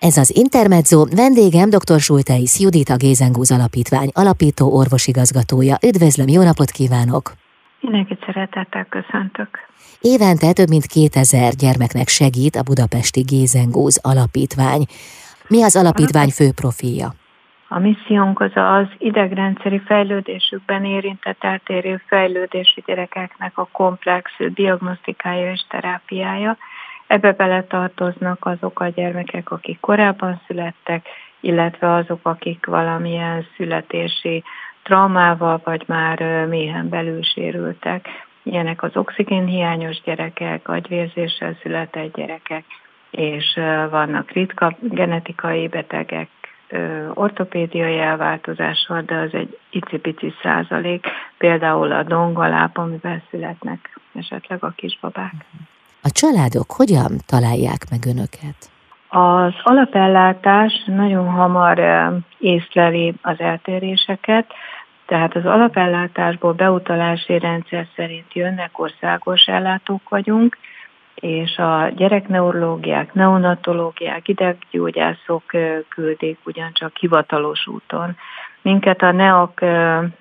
Ez az Intermezzo, vendégem dr. Sulteis Judit, a Gézengúz Alapítvány alapító orvosigazgatója. Üdvözlöm, jó napot kívánok! Mindenkit szeretettel köszöntök. Évente több mint 2000 gyermeknek segít a budapesti Gézengúz Alapítvány. Mi az alapítvány fő profilja? A missziónk az az idegrendszeri fejlődésükben érintett eltérő fejlődési gyerekeknek a komplex diagnosztikája és terápiája. Ebbe bele tartoznak azok a gyermekek, akik korábban születtek, illetve azok, akik valamilyen születési traumával, vagy már méhen belül sérültek. Ilyenek az oxigénhiányos gyerekek, agyvérzéssel született gyerekek, és vannak ritka genetikai betegek, ortopédiai elváltozással, de az egy icipici százalék, például a dongaláp, amivel születnek esetleg a kisbabák. A családok hogyan találják meg önöket? Az alapellátás nagyon hamar észleli az eltéréseket, tehát az alapellátásból beutalási rendszer szerint jönnek, országos ellátók vagyunk, és a gyerekneurológiák, neonatológiák, ideggyógyászok küldik ugyancsak hivatalos úton. Minket. A NEAK,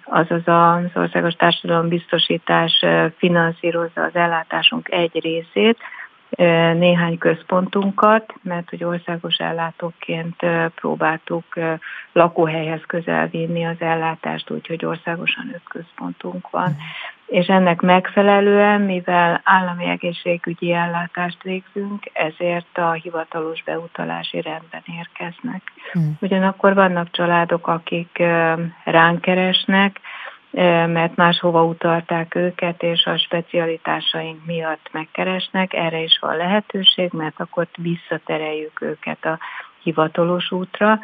azaz az Országos Társadalombiztosítás finanszírozza az ellátásunk egy részét, néhány központunkat, mert hogy országos ellátóként próbáltuk lakóhelyhez közel vinni az ellátást, úgyhogy országosan öt központunk van. És ennek megfelelően, mivel állami egészségügyi ellátást végzünk, ezért a hivatalos beutalási rendben érkeznek. Mm. Ugyanakkor vannak családok, akik ránk keresnek, mert máshova utalták őket, és a specialitásaink miatt megkeresnek. Erre is van lehetőség, mert akkor visszatereljük őket a hivatalos útra,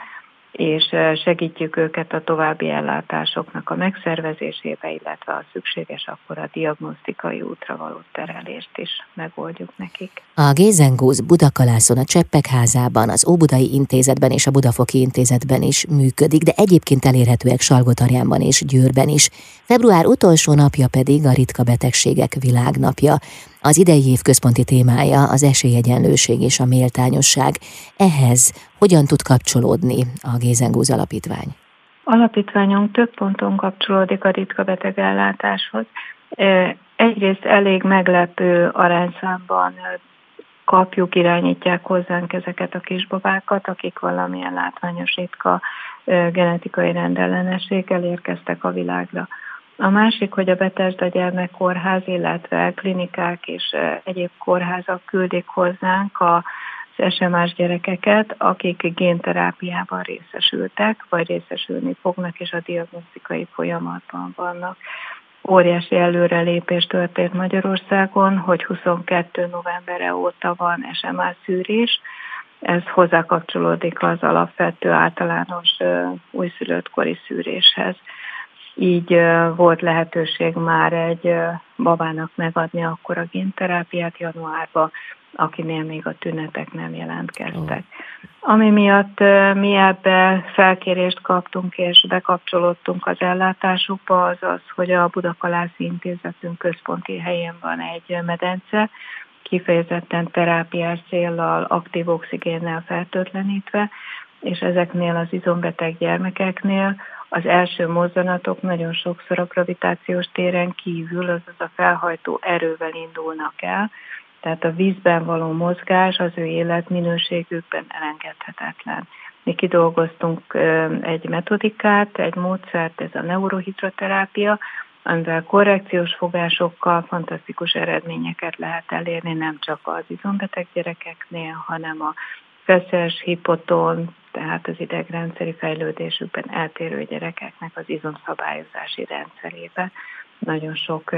és segítjük őket a további ellátásoknak a megszervezésébe, illetve a szükséges akkor a diagnosztikai útra való terelést is megoldjuk nekik. A Gézengúz Budakalászon, a Cseppek házában, az Óbudai Intézetben és a Budafoki Intézetben is működik, de egyébként elérhetőek Salgotarjánban és Győrben is. Február utolsó napja pedig a ritka betegségek világnapja. Az idei év központi témája az esélyegyenlőség és a méltányosság. Ehhez hogyan tud kapcsolódni a Gézengúz Alapítvány? Alapítványunk több ponton kapcsolódik a ritka betegellátáshoz. Egyrészt elég meglepő arányszámban kapjuk, irányítják hozzánk ezeket a kisbabákat, akik valamilyen látványos ritka genetikai rendellenességgel érkeztek a világra. A másik, hogy a Betesda Gyermekkórház, illetve klinikák és egyéb kórházak küldik hozzánk a SMS gyerekeket, akik génterápiában részesültek, vagy részesülni fognak, és a diagnosztikai folyamatban vannak. Óriási előrelépés történt Magyarországon, hogy 22 novembere óta van SMA szűrés, ez hozzákapcsolódik az alapvető általános újszülött kori szűréshez így volt lehetőség már egy babának megadni akkor a génterápiát januárban, akinél még a tünetek nem jelentkeztek. Ami miatt mi ebbe felkérést kaptunk és bekapcsolódtunk az ellátásukba, az az, hogy a Budakalászi Intézetünk központi helyén van egy medence, kifejezetten terápiás céllal, aktív oxigénnel fertőtlenítve, és ezeknél az izombeteg gyermekeknél az első mozzanatok nagyon sokszor a gravitációs téren kívül, azaz a felhajtó erővel indulnak el, tehát a vízben való mozgás az ő életminőségükben elengedhetetlen. Mi kidolgoztunk egy metodikát, egy módszert, ez a neurohidroterápia, amivel korrekciós fogásokkal fantasztikus eredményeket lehet elérni, nem csak az izombeteg gyerekeknél, hanem a feszes, hipoton, tehát az idegrendszeri fejlődésükben eltérő gyerekeknek az izomszabályozási rendszerébe. Nagyon sok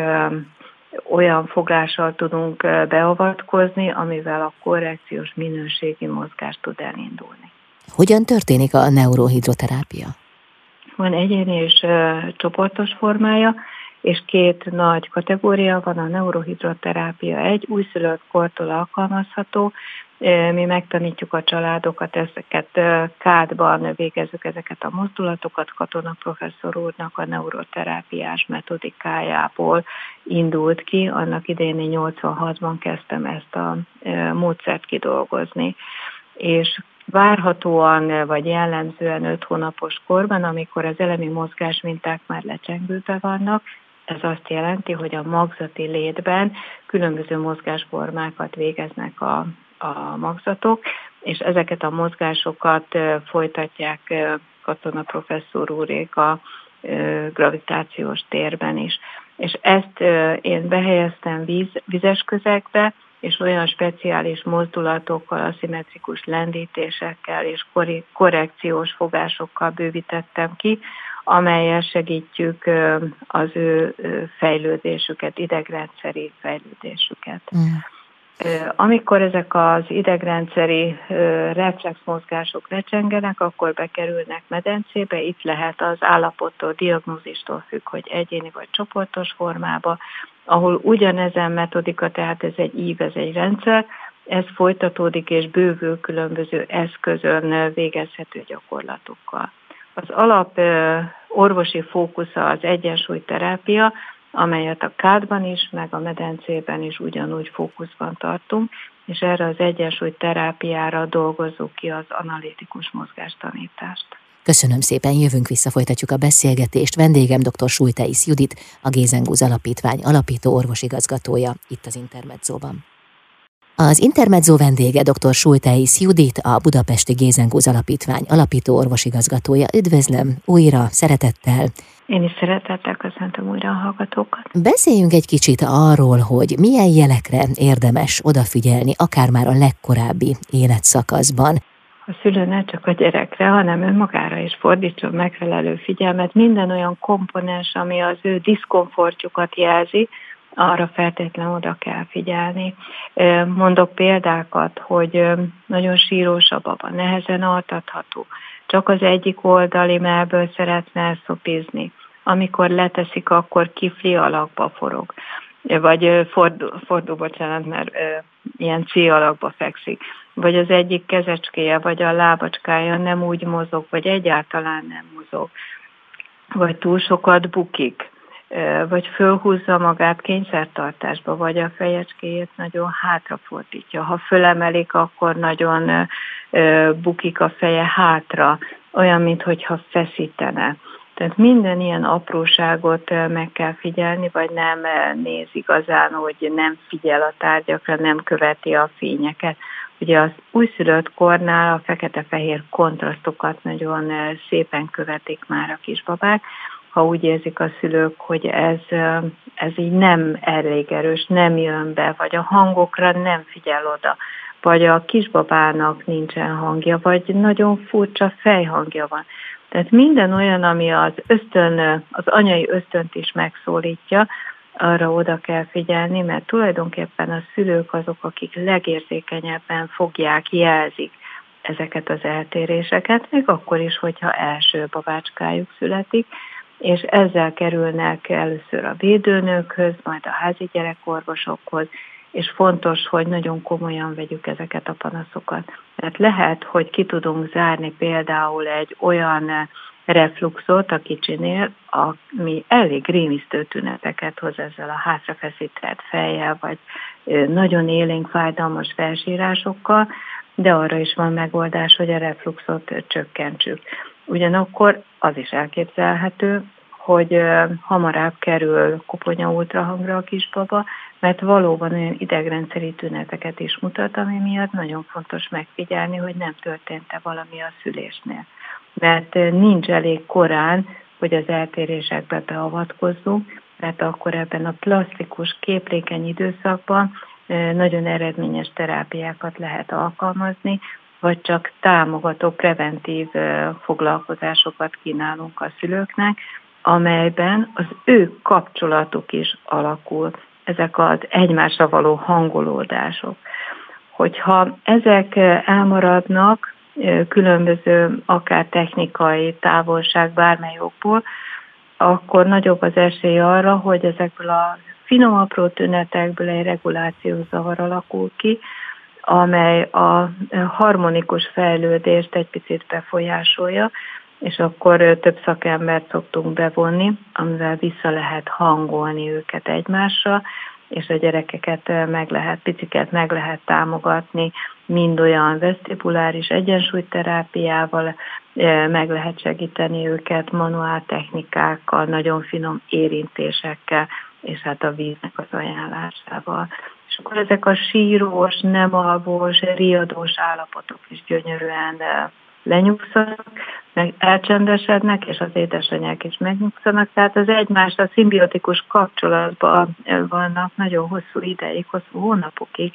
olyan foglással tudunk beavatkozni, amivel a korrekciós minőségi mozgás tud elindulni. Hogyan történik a neurohidroterápia? Van egyéni és csoportos formája, és két nagy kategória van, a neurohidroterápia egy újszülött kortól alkalmazható, mi megtanítjuk a családokat, ezeket kádban végezzük ezeket a mozdulatokat. Katona professzor úrnak a neuroterápiás metodikájából indult ki. Annak idején 86-ban kezdtem ezt a módszert kidolgozni és várhatóan vagy jellemzően 5 hónapos korban, amikor az elemi mozgásminták már lecsengőbe vannak, ez azt jelenti, hogy a magzati létben különböző mozgásformákat végeznek a, a magzatok, és ezeket a mozgásokat folytatják Katona professzor úrék a gravitációs térben is. És ezt én behelyeztem víz, vizes közegbe, és olyan speciális mozdulatokkal, aszimmetrikus lendítésekkel és korrekciós fogásokkal bővítettem ki, amelyel segítjük az ő fejlődésüket, idegrendszeri fejlődésüket. Mm. Amikor ezek az idegrendszeri reflexmozgások lecsengenek, akkor bekerülnek medencébe, itt lehet az állapottól, diagnózistól függ, hogy egyéni vagy csoportos formába, ahol ugyanezen metodika, tehát ez egy ív, ez egy rendszer, ez folytatódik és bővül különböző eszközön végezhető gyakorlatokkal. Az alap orvosi fókusza az egyensúlyterápia, amelyet a kádban is, meg a medencében is ugyanúgy fókuszban tartunk, és erre az egyensúly terápiára dolgozzuk ki az analitikus mozgástanítást. Köszönöm szépen, jövünk vissza, folytatjuk a beszélgetést. Vendégem dr. Sulteis Judit, a Gézengúz Alapítvány alapító orvosigazgatója itt az Intermedzóban. Az Intermezzo vendége dr. Sulteis Judit, a Budapesti Gézengúz Alapítvány alapító orvosigazgatója. Üdvözlöm újra, szeretettel! Én is szeretettel köszöntöm újra a hallgatókat. Beszéljünk egy kicsit arról, hogy milyen jelekre érdemes odafigyelni, akár már a legkorábbi életszakaszban. A szülő ne csak a gyerekre, hanem önmagára is fordítson megfelelő figyelmet. Minden olyan komponens, ami az ő diszkomfortjukat jelzi, arra feltétlenül oda kell figyelni. Mondok példákat, hogy nagyon sírós a baba, nehezen altatható, csak az egyik oldali melből szeretne szopizni. Amikor leteszik, akkor kifli alakba forog. Vagy fordul, fordul bocsánat, mert ilyen C alakba fekszik, vagy az egyik kezecskéje, vagy a lábacskája nem úgy mozog, vagy egyáltalán nem mozog, vagy túl sokat bukik, vagy fölhúzza magát kényszertartásba, vagy a fejecskéjét nagyon hátrafordítja. Ha fölemelik, akkor nagyon bukik a feje hátra, olyan, mintha feszítene. Tehát minden ilyen apróságot meg kell figyelni, vagy nem néz igazán, hogy nem figyel a tárgyakra, nem követi a fényeket. Ugye az újszülött kornál a fekete-fehér kontrasztokat nagyon szépen követik már a kisbabák, ha úgy érzik a szülők, hogy ez, ez így nem elég erős, nem jön be, vagy a hangokra nem figyel oda, vagy a kisbabának nincsen hangja, vagy nagyon furcsa fejhangja van. Tehát minden olyan, ami az ösztön, az anyai ösztönt is megszólítja, arra oda kell figyelni, mert tulajdonképpen a szülők azok, akik legérzékenyebben fogják, jelzik ezeket az eltéréseket, még akkor is, hogyha első babácskájuk születik, és ezzel kerülnek először a védőnőkhöz, majd a házi gyerekorvosokhoz, és fontos, hogy nagyon komolyan vegyük ezeket a panaszokat. Tehát lehet, hogy ki tudunk zárni például egy olyan refluxot a kicsinél, ami elég rémisztő tüneteket hoz ezzel a hátrafeszített fejjel, vagy nagyon élénk fájdalmas felsírásokkal, de arra is van megoldás, hogy a refluxot csökkentsük. Ugyanakkor az is elképzelhető, hogy hamarabb kerül koponya ultrahangra a kisbaba, mert valóban olyan idegrendszeri tüneteket is mutat, ami miatt nagyon fontos megfigyelni, hogy nem történt-e valami a szülésnél. Mert nincs elég korán, hogy az eltérésekbe beavatkozzunk, mert akkor ebben a plastikus, képlékeny időszakban nagyon eredményes terápiákat lehet alkalmazni, vagy csak támogató preventív foglalkozásokat kínálunk a szülőknek, amelyben az ő kapcsolatuk is alakul, ezek az egymásra való hangolódások. Hogyha ezek elmaradnak, különböző akár technikai távolság bármely okból, akkor nagyobb az esély arra, hogy ezekből a finom apró tünetekből egy regulációs zavar alakul ki, amely a harmonikus fejlődést egy picit befolyásolja, és akkor több szakembert szoktunk bevonni, amivel vissza lehet hangolni őket egymásra, és a gyerekeket meg lehet, piciket meg lehet támogatni, mind olyan vesztibuláris egyensúlyterápiával, meg lehet segíteni őket manuál technikákkal, nagyon finom érintésekkel, és hát a víznek az ajánlásával. És akkor ezek a sírós, nem alvós, riadós állapotok is gyönyörűen lenyugszanak, meg elcsendesednek, és az édesanyák is megnyugszanak. Tehát az egymást a szimbiotikus kapcsolatban vannak nagyon hosszú ideig, hosszú hónapokig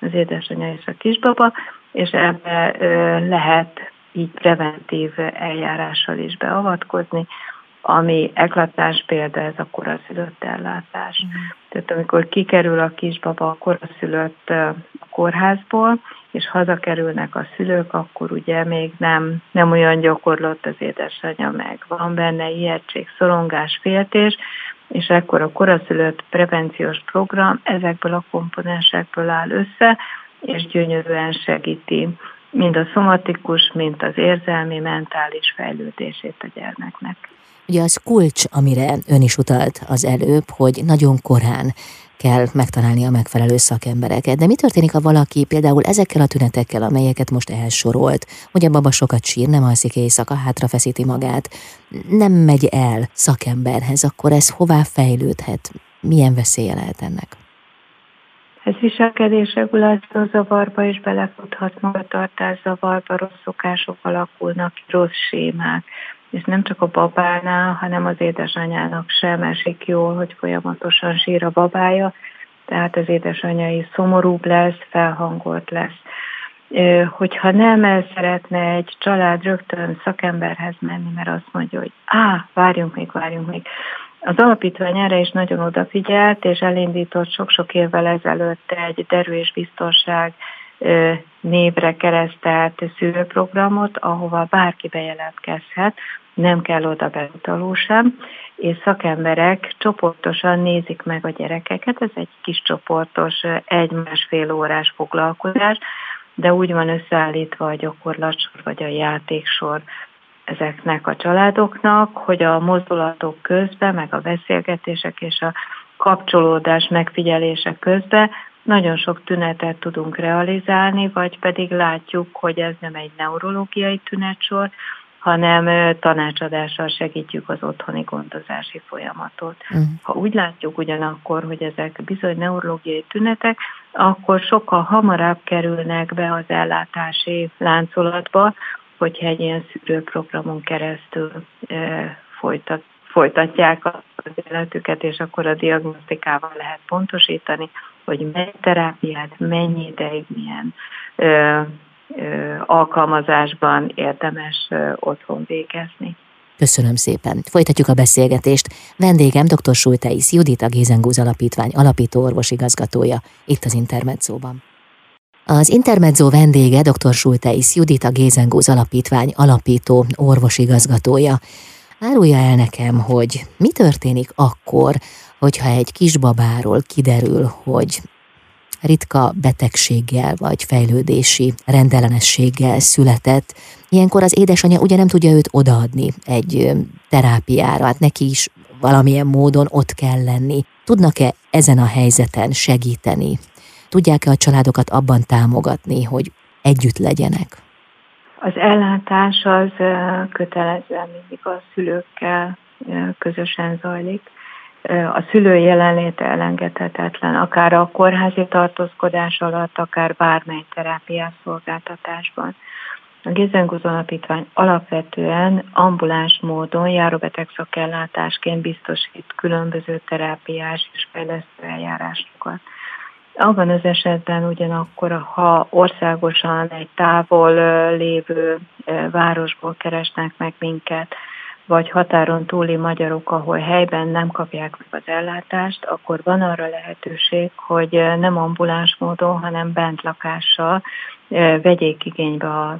az édesanyja és a kisbaba, és ebbe lehet így preventív eljárással is beavatkozni, ami eklatás példa, ez a koraszülött ellátás. Mm. Tehát amikor kikerül a kisbaba a koraszülött kórházból, és hazakerülnek a szülők, akkor ugye még nem, nem olyan gyakorlott az édesanyja meg. Van benne ijegység, szorongás, féltés, és ekkor a koraszülött prevenciós program ezekből a komponensekből áll össze, és gyönyörűen segíti mind a szomatikus, mind az érzelmi, mentális fejlődését a gyermeknek. Ugye az kulcs, amire ön is utalt az előbb, hogy nagyon korán kell megtalálni a megfelelő szakembereket. De mi történik, ha valaki például ezekkel a tünetekkel, amelyeket most elsorolt, hogy a baba sokat sír, nem alszik éjszaka, hátrafeszíti magát, nem megy el szakemberhez, akkor ez hová fejlődhet? Milyen veszélye lehet ennek? Ez viselkedés reguláció zavarba is belefuthat, magatartás zavarba, rossz szokások alakulnak, rossz sémák, és nem csak a babánál, hanem az édesanyának sem esik jól, hogy folyamatosan sír a babája, tehát az édesanyja is szomorúbb lesz, felhangolt lesz. Hogyha nem el szeretne egy család rögtön szakemberhez menni, mert azt mondja, hogy á, várjunk még, várjunk még. Az alapítvány erre is nagyon odafigyelt, és elindított sok-sok évvel ezelőtt egy derű és biztonság névre keresztelt szülőprogramot, ahova bárki bejelentkezhet, nem kell oda beutaló sem, és szakemberek csoportosan nézik meg a gyerekeket, ez egy kis csoportos, egy-másfél órás foglalkozás, de úgy van összeállítva a gyakorlatsor vagy a játéksor ezeknek a családoknak, hogy a mozdulatok közben, meg a beszélgetések és a kapcsolódás megfigyelése közben nagyon sok tünetet tudunk realizálni, vagy pedig látjuk, hogy ez nem egy neurológiai tünetsor, hanem tanácsadással segítjük az otthoni gondozási folyamatot. Uh-huh. Ha úgy látjuk ugyanakkor, hogy ezek bizony neurológiai tünetek, akkor sokkal hamarabb kerülnek be az ellátási láncolatba, hogyha egy ilyen szűrőprogramon keresztül e, folytat, folytatják az életüket, és akkor a diagnosztikával lehet pontosítani, hogy mennyi terápiát, mennyi ideig, milyen ö, ö, alkalmazásban érdemes ö, otthon végezni. Köszönöm szépen. Folytatjuk a beszélgetést. Vendégem dr. Sulteis Judit, a Gézengúz Alapítvány alapító orvosigazgatója, itt az Intermedzóban. Az Intermezzo vendége dr. Sulteis Judit, a Gézengúz Alapítvány alapító orvosigazgatója. Árulja el nekem, hogy mi történik akkor, hogyha egy kisbabáról kiderül, hogy ritka betegséggel vagy fejlődési rendellenességgel született, ilyenkor az édesanyja ugye nem tudja őt odaadni egy terápiára, hát neki is valamilyen módon ott kell lenni. Tudnak-e ezen a helyzeten segíteni? Tudják-e a családokat abban támogatni, hogy együtt legyenek? Az ellátás az kötelezően mindig a szülőkkel közösen zajlik. A szülő jelenléte elengedhetetlen, akár a kórházi tartózkodás alatt, akár bármely terápiás szolgáltatásban. A Gézengúz Alapítvány alapvetően ambuláns módon járóbeteg szakellátásként biztosít különböző terápiás és fejlesztő eljárásokat. Abban az esetben ugyanakkor, ha országosan egy távol lévő városból keresnek meg minket, vagy határon túli magyarok, ahol helyben nem kapják meg az ellátást, akkor van arra lehetőség, hogy nem ambuláns módon, hanem bentlakással vegyék igénybe a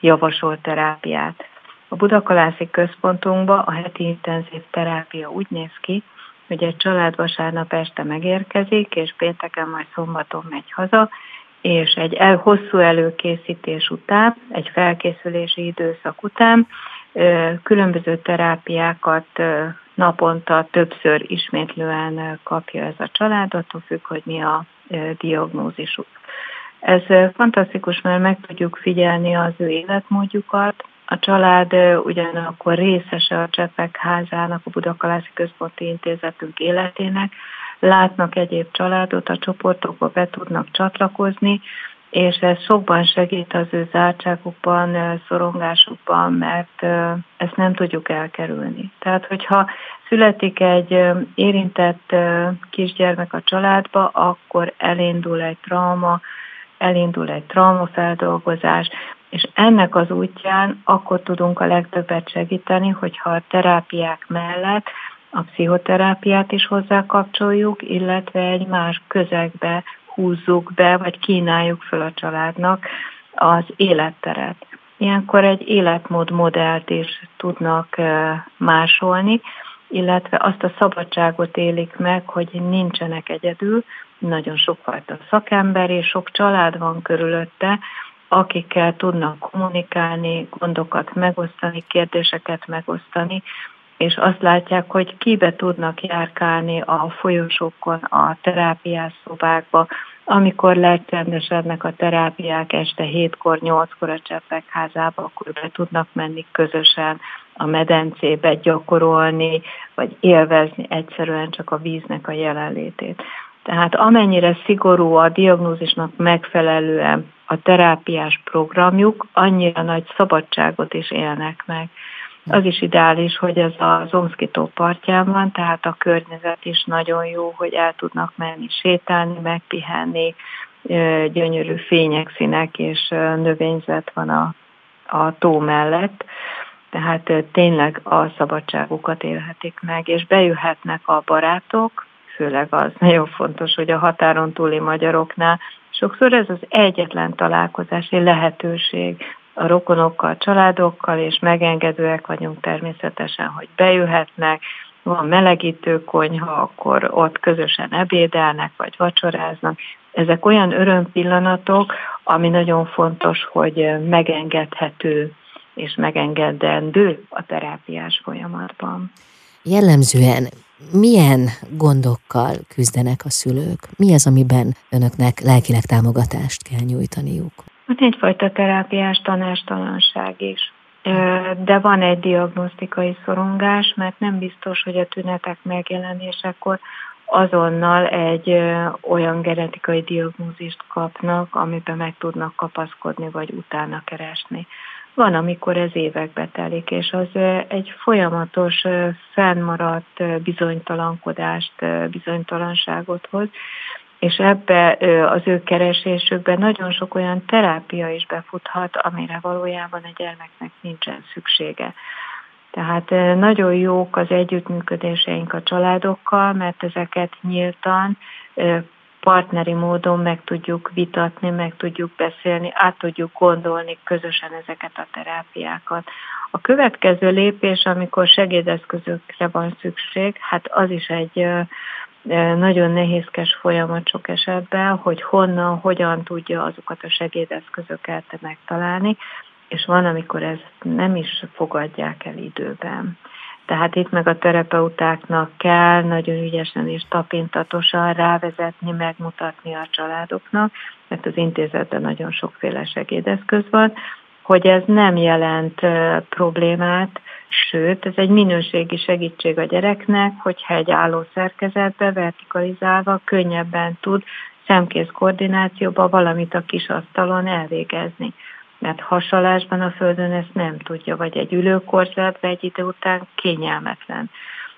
javasolt terápiát. A Budakalászi központunkban a heti intenzív terápia úgy néz ki, hogy egy család vasárnap este megérkezik, és pénteken majd szombaton megy haza, és egy el, hosszú előkészítés után, egy felkészülési időszak után különböző terápiákat naponta többször ismétlően kapja ez a család, attól függ, hogy mi a diagnózisuk. Ez fantasztikus, mert meg tudjuk figyelni az ő életmódjukat, a család ugyanakkor részese a Csepek házának, a Budakalászi Központi Intézetünk életének, látnak egyéb családot, a csoportokba be tudnak csatlakozni, és ez sokban segít az ő zártságukban, szorongásukban, mert ezt nem tudjuk elkerülni. Tehát, hogyha születik egy érintett kisgyermek a családba, akkor elindul egy trauma, elindul egy traumafeldolgozás, és ennek az útján akkor tudunk a legtöbbet segíteni, hogyha a terápiák mellett a pszichoterápiát is hozzá kapcsoljuk, illetve egy más közegbe húzzuk be, vagy kínáljuk föl a családnak az életteret. Ilyenkor egy életmód modellt is tudnak másolni, illetve azt a szabadságot élik meg, hogy nincsenek egyedül, nagyon sokfajta szakember és sok család van körülötte, akikkel tudnak kommunikálni, gondokat megosztani, kérdéseket megosztani, és azt látják, hogy kibe tudnak járkálni a folyosókon, a terápiás szobákba, amikor lecsendesednek a terápiák este 7-kor, 8-kor a cseppek házába, akkor be tudnak menni közösen a medencébe gyakorolni, vagy élvezni egyszerűen csak a víznek a jelenlétét. Tehát amennyire szigorú a diagnózisnak megfelelően a terápiás programjuk, annyira nagy szabadságot is élnek meg. Az is ideális, hogy ez a Zomszki-tó partján van, tehát a környezet is nagyon jó, hogy el tudnak menni sétálni, megpihenni, gyönyörű fények, színek és növényzet van a, a tó mellett, tehát tényleg a szabadságukat élhetik meg, és bejöhetnek a barátok, főleg az nagyon fontos, hogy a határon túli magyaroknál. Sokszor ez az egyetlen találkozási lehetőség a rokonokkal, családokkal, és megengedőek vagyunk természetesen, hogy bejöhetnek, van melegítő konyha, akkor ott közösen ebédelnek, vagy vacsoráznak. Ezek olyan örömpillanatok, ami nagyon fontos, hogy megengedhető és megengedendő a terápiás folyamatban. Jellemzően milyen gondokkal küzdenek a szülők? Mi az, amiben önöknek lelkileg támogatást kell nyújtaniuk? Van egyfajta terápiás tanástalanság is. De van egy diagnosztikai szorongás, mert nem biztos, hogy a tünetek megjelenésekor azonnal egy olyan genetikai diagnózist kapnak, amiben meg tudnak kapaszkodni, vagy utána keresni. Van, amikor ez évekbe telik, és az egy folyamatos, fennmaradt bizonytalankodást, bizonytalanságot hoz, és ebbe az ő keresésükben nagyon sok olyan terápia is befuthat, amire valójában a gyermeknek nincsen szüksége. Tehát nagyon jók az együttműködéseink a családokkal, mert ezeket nyíltan, partneri módon meg tudjuk vitatni, meg tudjuk beszélni, át tudjuk gondolni közösen ezeket a terápiákat. A következő lépés, amikor segédeszközökre van szükség, hát az is egy nagyon nehézkes folyamat sok esetben, hogy honnan, hogyan tudja azokat a segédeszközöket megtalálni, és van, amikor ezt nem is fogadják el időben. Tehát itt meg a terapeutáknak kell nagyon ügyesen és tapintatosan rávezetni, megmutatni a családoknak, mert az intézetben nagyon sokféle segédeszköz van, hogy ez nem jelent problémát, sőt, ez egy minőségi segítség a gyereknek, hogyha egy álló szerkezetbe vertikalizálva könnyebben tud szemkész koordinációba valamit a kis asztalon elvégezni. Mert hasalásban a földön ezt nem tudja, vagy egy ülőkorzetben egy idő után kényelmetlen.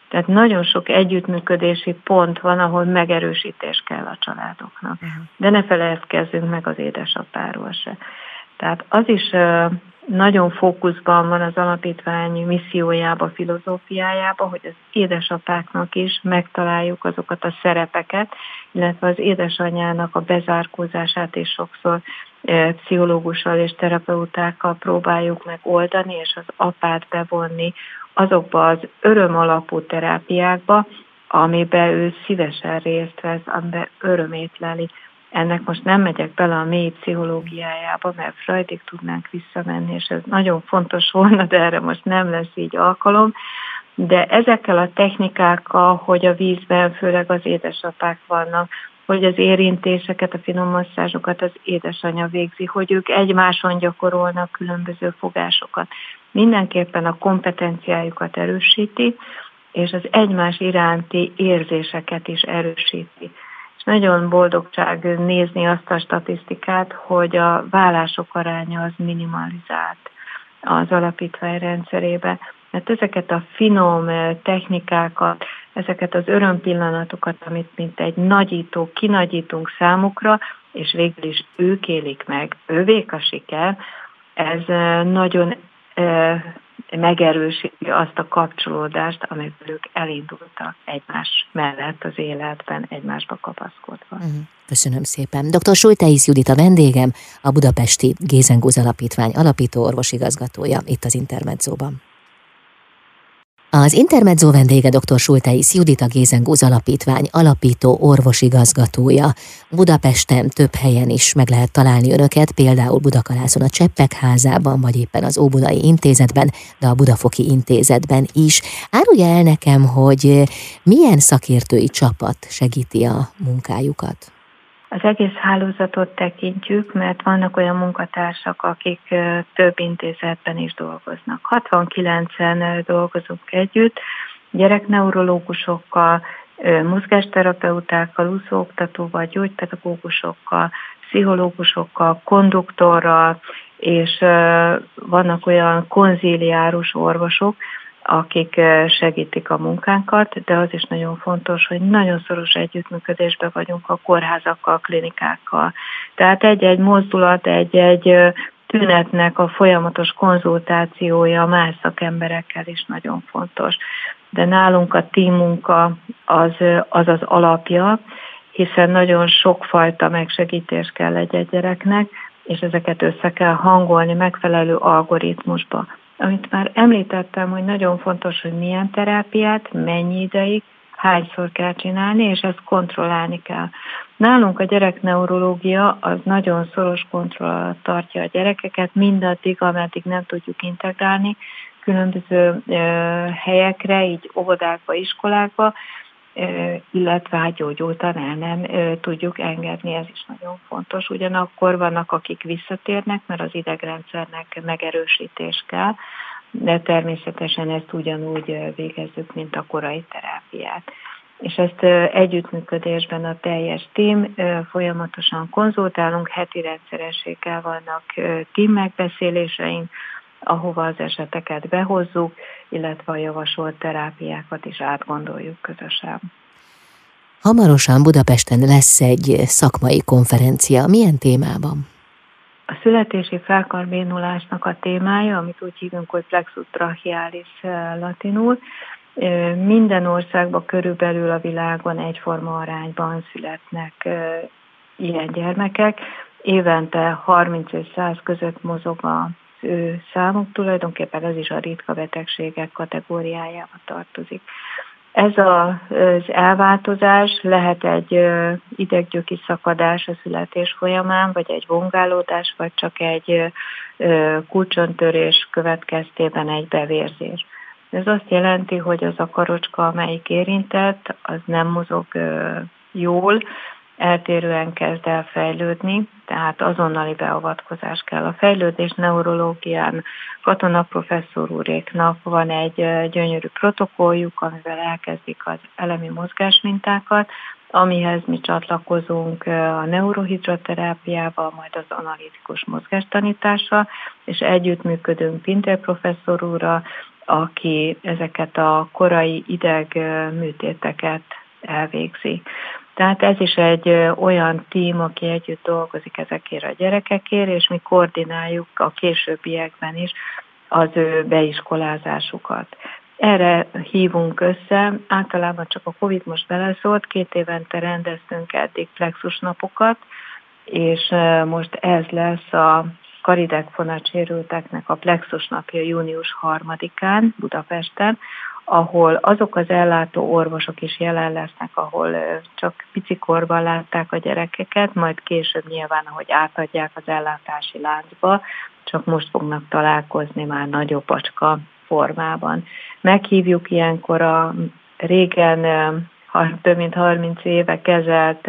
Tehát nagyon sok együttműködési pont van, ahol megerősítés kell a családoknak. Uh-huh. De ne felejtkezzünk meg az édesapáról se. Tehát az is nagyon fókuszban van az alapítvány missziójába, filozófiájába, hogy az édesapáknak is megtaláljuk azokat a szerepeket, illetve az édesanyának a bezárkózását is sokszor pszichológussal és terapeutákkal próbáljuk megoldani, és az apát bevonni azokba az öröm alapú terápiákba, amiben ő szívesen részt vesz, amiben örömét leli. Ennek most nem megyek bele a mély pszichológiájába, mert Freudig tudnánk visszamenni, és ez nagyon fontos volna, de erre most nem lesz így alkalom. de ezekkel a technikákkal, hogy a vízben főleg az édesapák vannak, hogy az érintéseket, a finom masszázsokat az édesanyja végzi, hogy ők egymáson gyakorolnak különböző fogásokat. Mindenképpen a kompetenciájukat erősíti, és az egymás iránti érzéseket is erősíti. Nagyon boldogság nézni azt a statisztikát, hogy a vállások aránya az minimalizált az alapítvány rendszerébe. Mert ezeket a finom eh, technikákat, ezeket az örömpillanatokat, amit mint egy nagyító kinagyítunk számukra, és végül is ők élik meg, ővék a siker, ez eh, nagyon megerősíti azt a kapcsolódást, amiből ők elindultak egymás mellett az életben, egymásba kapaszkodva. Mhm. Köszönöm szépen. Dr. Sulteis Judit a vendégem, a Budapesti Gézengúz Alapítvány alapító orvosigazgatója itt az Intermedzóban. Az Intermezzo vendége dr. Sulteis Judita Gézengúz Alapítvány alapító orvosigazgatója. Budapesten több helyen is meg lehet találni önöket, például Budakalászon a Cseppek házában, vagy éppen az Óbudai Intézetben, de a Budafoki Intézetben is. Árulja el nekem, hogy milyen szakértői csapat segíti a munkájukat? Az egész hálózatot tekintjük, mert vannak olyan munkatársak, akik több intézetben is dolgoznak. 69-en dolgozunk együtt, gyerekneurológusokkal, mozgásterapeutákkal, úszóoktatóval, gyógypedagógusokkal, pszichológusokkal, konduktorral, és vannak olyan konziliárus orvosok, akik segítik a munkánkat, de az is nagyon fontos, hogy nagyon szoros együttműködésben vagyunk a kórházakkal, klinikákkal. Tehát egy-egy mozdulat, egy-egy tünetnek a folyamatos konzultációja más szakemberekkel is nagyon fontos. De nálunk a tímunka az az, az alapja, hiszen nagyon sokfajta megsegítés kell egy-egy gyereknek, és ezeket össze kell hangolni megfelelő algoritmusba amit már említettem, hogy nagyon fontos, hogy milyen terápiát, mennyi ideig, hányszor kell csinálni, és ezt kontrollálni kell. Nálunk a gyerekneurológia az nagyon szoros kontroll alatt tartja a gyerekeket, mindaddig, ameddig nem tudjuk integrálni különböző helyekre, így óvodákba, iskolákba, illetve hát gyógyultan el nem tudjuk engedni, ez is nagyon fontos. Ugyanakkor vannak, akik visszatérnek, mert az idegrendszernek megerősítés kell, de természetesen ezt ugyanúgy végezzük, mint a korai terápiát. És ezt együttműködésben a teljes tím folyamatosan konzultálunk, heti rendszerességgel vannak tím megbeszéléseink, ahova az eseteket behozzuk, illetve a javasolt terápiákat is átgondoljuk közösen. Hamarosan Budapesten lesz egy szakmai konferencia. Milyen témában? A születési felkarbénulásnak a témája, amit úgy hívunk, hogy plexus brachialis eh, latinul, eh, minden országban körülbelül a világon egyforma arányban születnek eh, ilyen gyermekek. Évente 30 és 100 között mozog a számuk, tulajdonképpen ez is a ritka betegségek kategóriájába tartozik. Ez az elváltozás lehet egy ideggyöki szakadás a születés folyamán, vagy egy vongálódás, vagy csak egy kulcsontörés következtében egy bevérzés. Ez azt jelenti, hogy az a karocska, amelyik érintett, az nem mozog jól, eltérően kezd el fejlődni, tehát azonnali beavatkozás kell. A fejlődés neurológián Katona professzor úréknak van egy gyönyörű protokolljuk, amivel elkezdik az elemi mozgásmintákat, amihez mi csatlakozunk a neurohidroterápiával, majd az analitikus mozgástanítással, és együttműködünk Pinter professzor úrra, aki ezeket a korai ideg műtéteket elvégzi. Tehát ez is egy olyan tím, aki együtt dolgozik ezekért a gyerekekért, és mi koordináljuk a későbbiekben is az ő beiskolázásukat. Erre hívunk össze, általában csak a Covid most beleszólt, két évente rendeztünk eddig plexus napokat, és most ez lesz a karidek fonacsérülteknek a plexus napja június 3-án Budapesten, ahol azok az ellátó orvosok is jelen lesznek, ahol csak picikorban látták a gyerekeket, majd később nyilván, ahogy átadják az ellátási láncba, csak most fognak találkozni már nagyobb acska formában. Meghívjuk ilyenkor a régen több mint 30 éve kezelt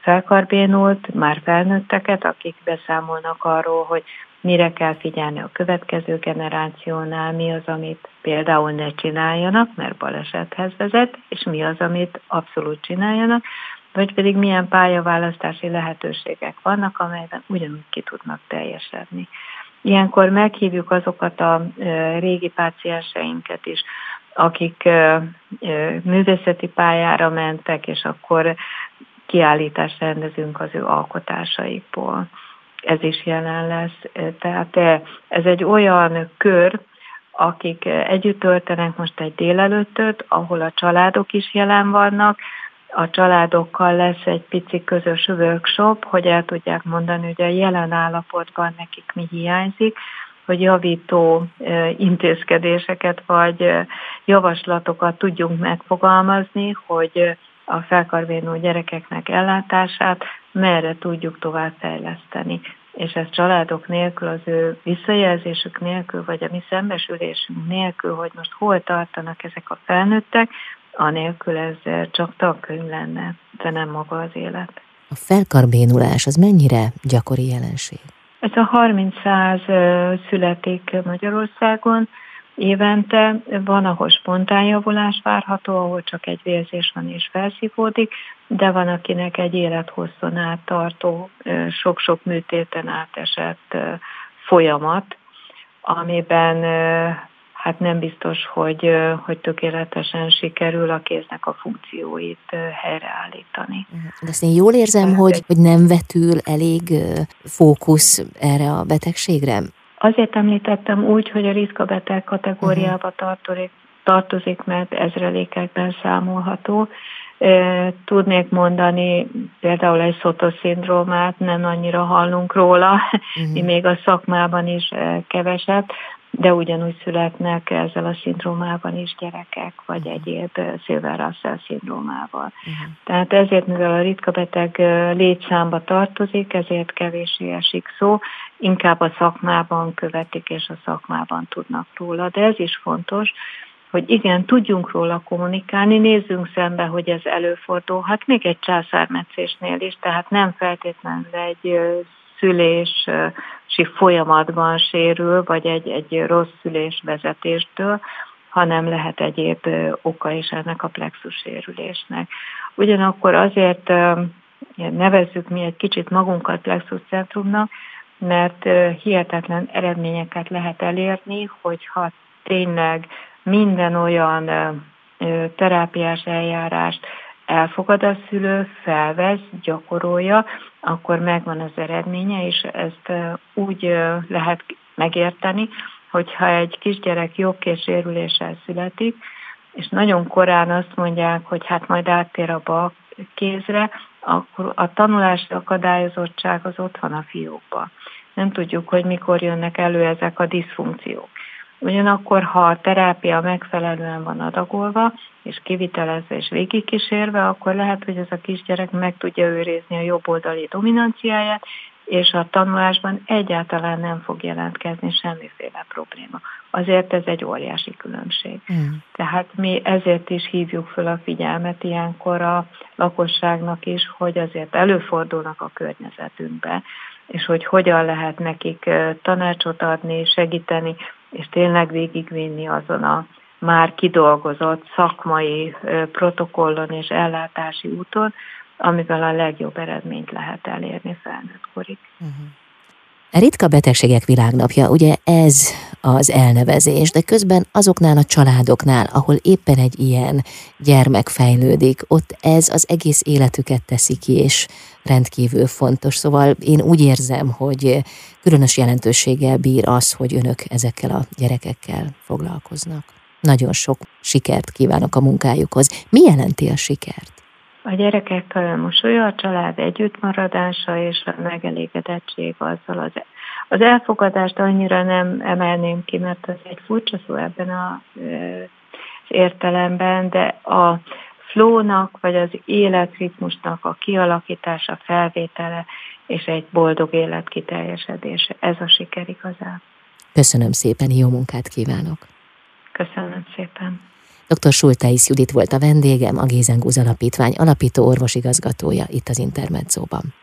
felkarbénult, már felnőtteket, akik beszámolnak arról, hogy mire kell figyelni a következő generációnál, mi az, amit például ne csináljanak, mert balesethez vezet, és mi az, amit abszolút csináljanak, vagy pedig milyen pályaválasztási lehetőségek vannak, amelyben ugyanúgy ki tudnak teljesedni. Ilyenkor meghívjuk azokat a régi pácienseinket is, akik művészeti pályára mentek, és akkor kiállítást rendezünk az ő alkotásaikból. Ez is jelen lesz. Tehát ez egy olyan kör, akik együtt töltenek most egy délelőttöt, ahol a családok is jelen vannak, a családokkal lesz egy pici közös workshop, hogy el tudják mondani, hogy a jelen állapotban nekik mi hiányzik, hogy javító intézkedéseket vagy javaslatokat tudjunk megfogalmazni, hogy a felkarvénó gyerekeknek ellátását merre tudjuk tovább fejleszteni. És ez családok nélkül, az ő visszajelzésük nélkül, vagy a mi szembesülésünk nélkül, hogy most hol tartanak ezek a felnőttek, anélkül ez csak tagkönyv lenne, de nem maga az élet. A felkarbénulás az mennyire gyakori jelenség? Ez a 30 száz születik Magyarországon, évente, van, ahol spontán javulás várható, ahol csak egy vérzés van és felszívódik, de van, akinek egy élethosszon át tartó, sok-sok műtéten átesett folyamat, amiben hát nem biztos, hogy, hogy tökéletesen sikerül a kéznek a funkcióit helyreállítani. De azt én jól érzem, hogy, hogy nem vetül elég fókusz erre a betegségre? Azért említettem úgy, hogy a riszkabeteg kategóriába tartozik, tartozik, mert ezrelékekben számolható. Tudnék mondani például egy szotoszindrómát, nem annyira hallunk róla, uh-huh. mi még a szakmában is keveset, de ugyanúgy születnek ezzel a szindrómában is gyerekek, vagy mhm. egyéb Silver Russell szindrómával. Uh-huh. Tehát ezért, mivel a ritka beteg létszámba tartozik, ezért kevéssé esik szó, inkább a szakmában követik, és a szakmában tudnak róla. De ez is fontos, hogy igen, tudjunk róla kommunikálni, nézzünk szembe, hogy ez előfordulhat, még egy császármetszésnél is, tehát nem feltétlenül egy szülési folyamatban sérül, vagy egy, egy rossz szülés vezetéstől, hanem lehet egyéb oka is ennek a plexus sérülésnek. Ugyanakkor azért nevezzük mi egy kicsit magunkat plexus centrumnak, mert hihetetlen eredményeket lehet elérni, hogyha tényleg minden olyan terápiás eljárást elfogad a szülő, felvesz, gyakorolja, akkor megvan az eredménye, és ezt úgy lehet megérteni, hogyha egy kisgyerek jobbkészsérüléssel születik, és nagyon korán azt mondják, hogy hát majd áttér a bal kézre, akkor a tanulási akadályozottság az ott van a fiókban. Nem tudjuk, hogy mikor jönnek elő ezek a diszfunkciók. Ugyanakkor, ha a terápia megfelelően van adagolva, és kivitelezve és végigkísérve, akkor lehet, hogy ez a kisgyerek meg tudja őrizni a jobb oldali dominanciáját, és a tanulásban egyáltalán nem fog jelentkezni semmiféle probléma. Azért ez egy óriási különbség. Mm. Tehát mi ezért is hívjuk föl a figyelmet ilyenkor a lakosságnak is, hogy azért előfordulnak a környezetünkbe, és hogy hogyan lehet nekik tanácsot adni, segíteni, és tényleg végigvinni azon a már kidolgozott szakmai protokollon és ellátási úton, amivel a legjobb eredményt lehet elérni felnőttkorig. Uh-huh. Ritka betegségek világnapja, ugye ez az elnevezés, de közben azoknál a családoknál, ahol éppen egy ilyen gyermek fejlődik, ott ez az egész életüket teszi ki, és rendkívül fontos. Szóval én úgy érzem, hogy különös jelentőséggel bír az, hogy önök ezekkel a gyerekekkel foglalkoznak. Nagyon sok sikert kívánok a munkájukhoz. Mi jelenti a sikert? A gyerekek mosolya, a család együttmaradása és a megelégedettség azzal az, az elfogadást annyira nem emelném ki, mert az egy furcsa szó ebben a, az értelemben, de a flónak, vagy az életritmusnak a kialakítása, felvétele és egy boldog élet kiteljesedése. Ez a siker igazán. Köszönöm szépen, jó munkát kívánok! Köszönöm szépen. Dr. Sulteis Judit volt a vendégem, a Gézengúz Alapítvány alapító orvosigazgatója itt az Intermedzóban.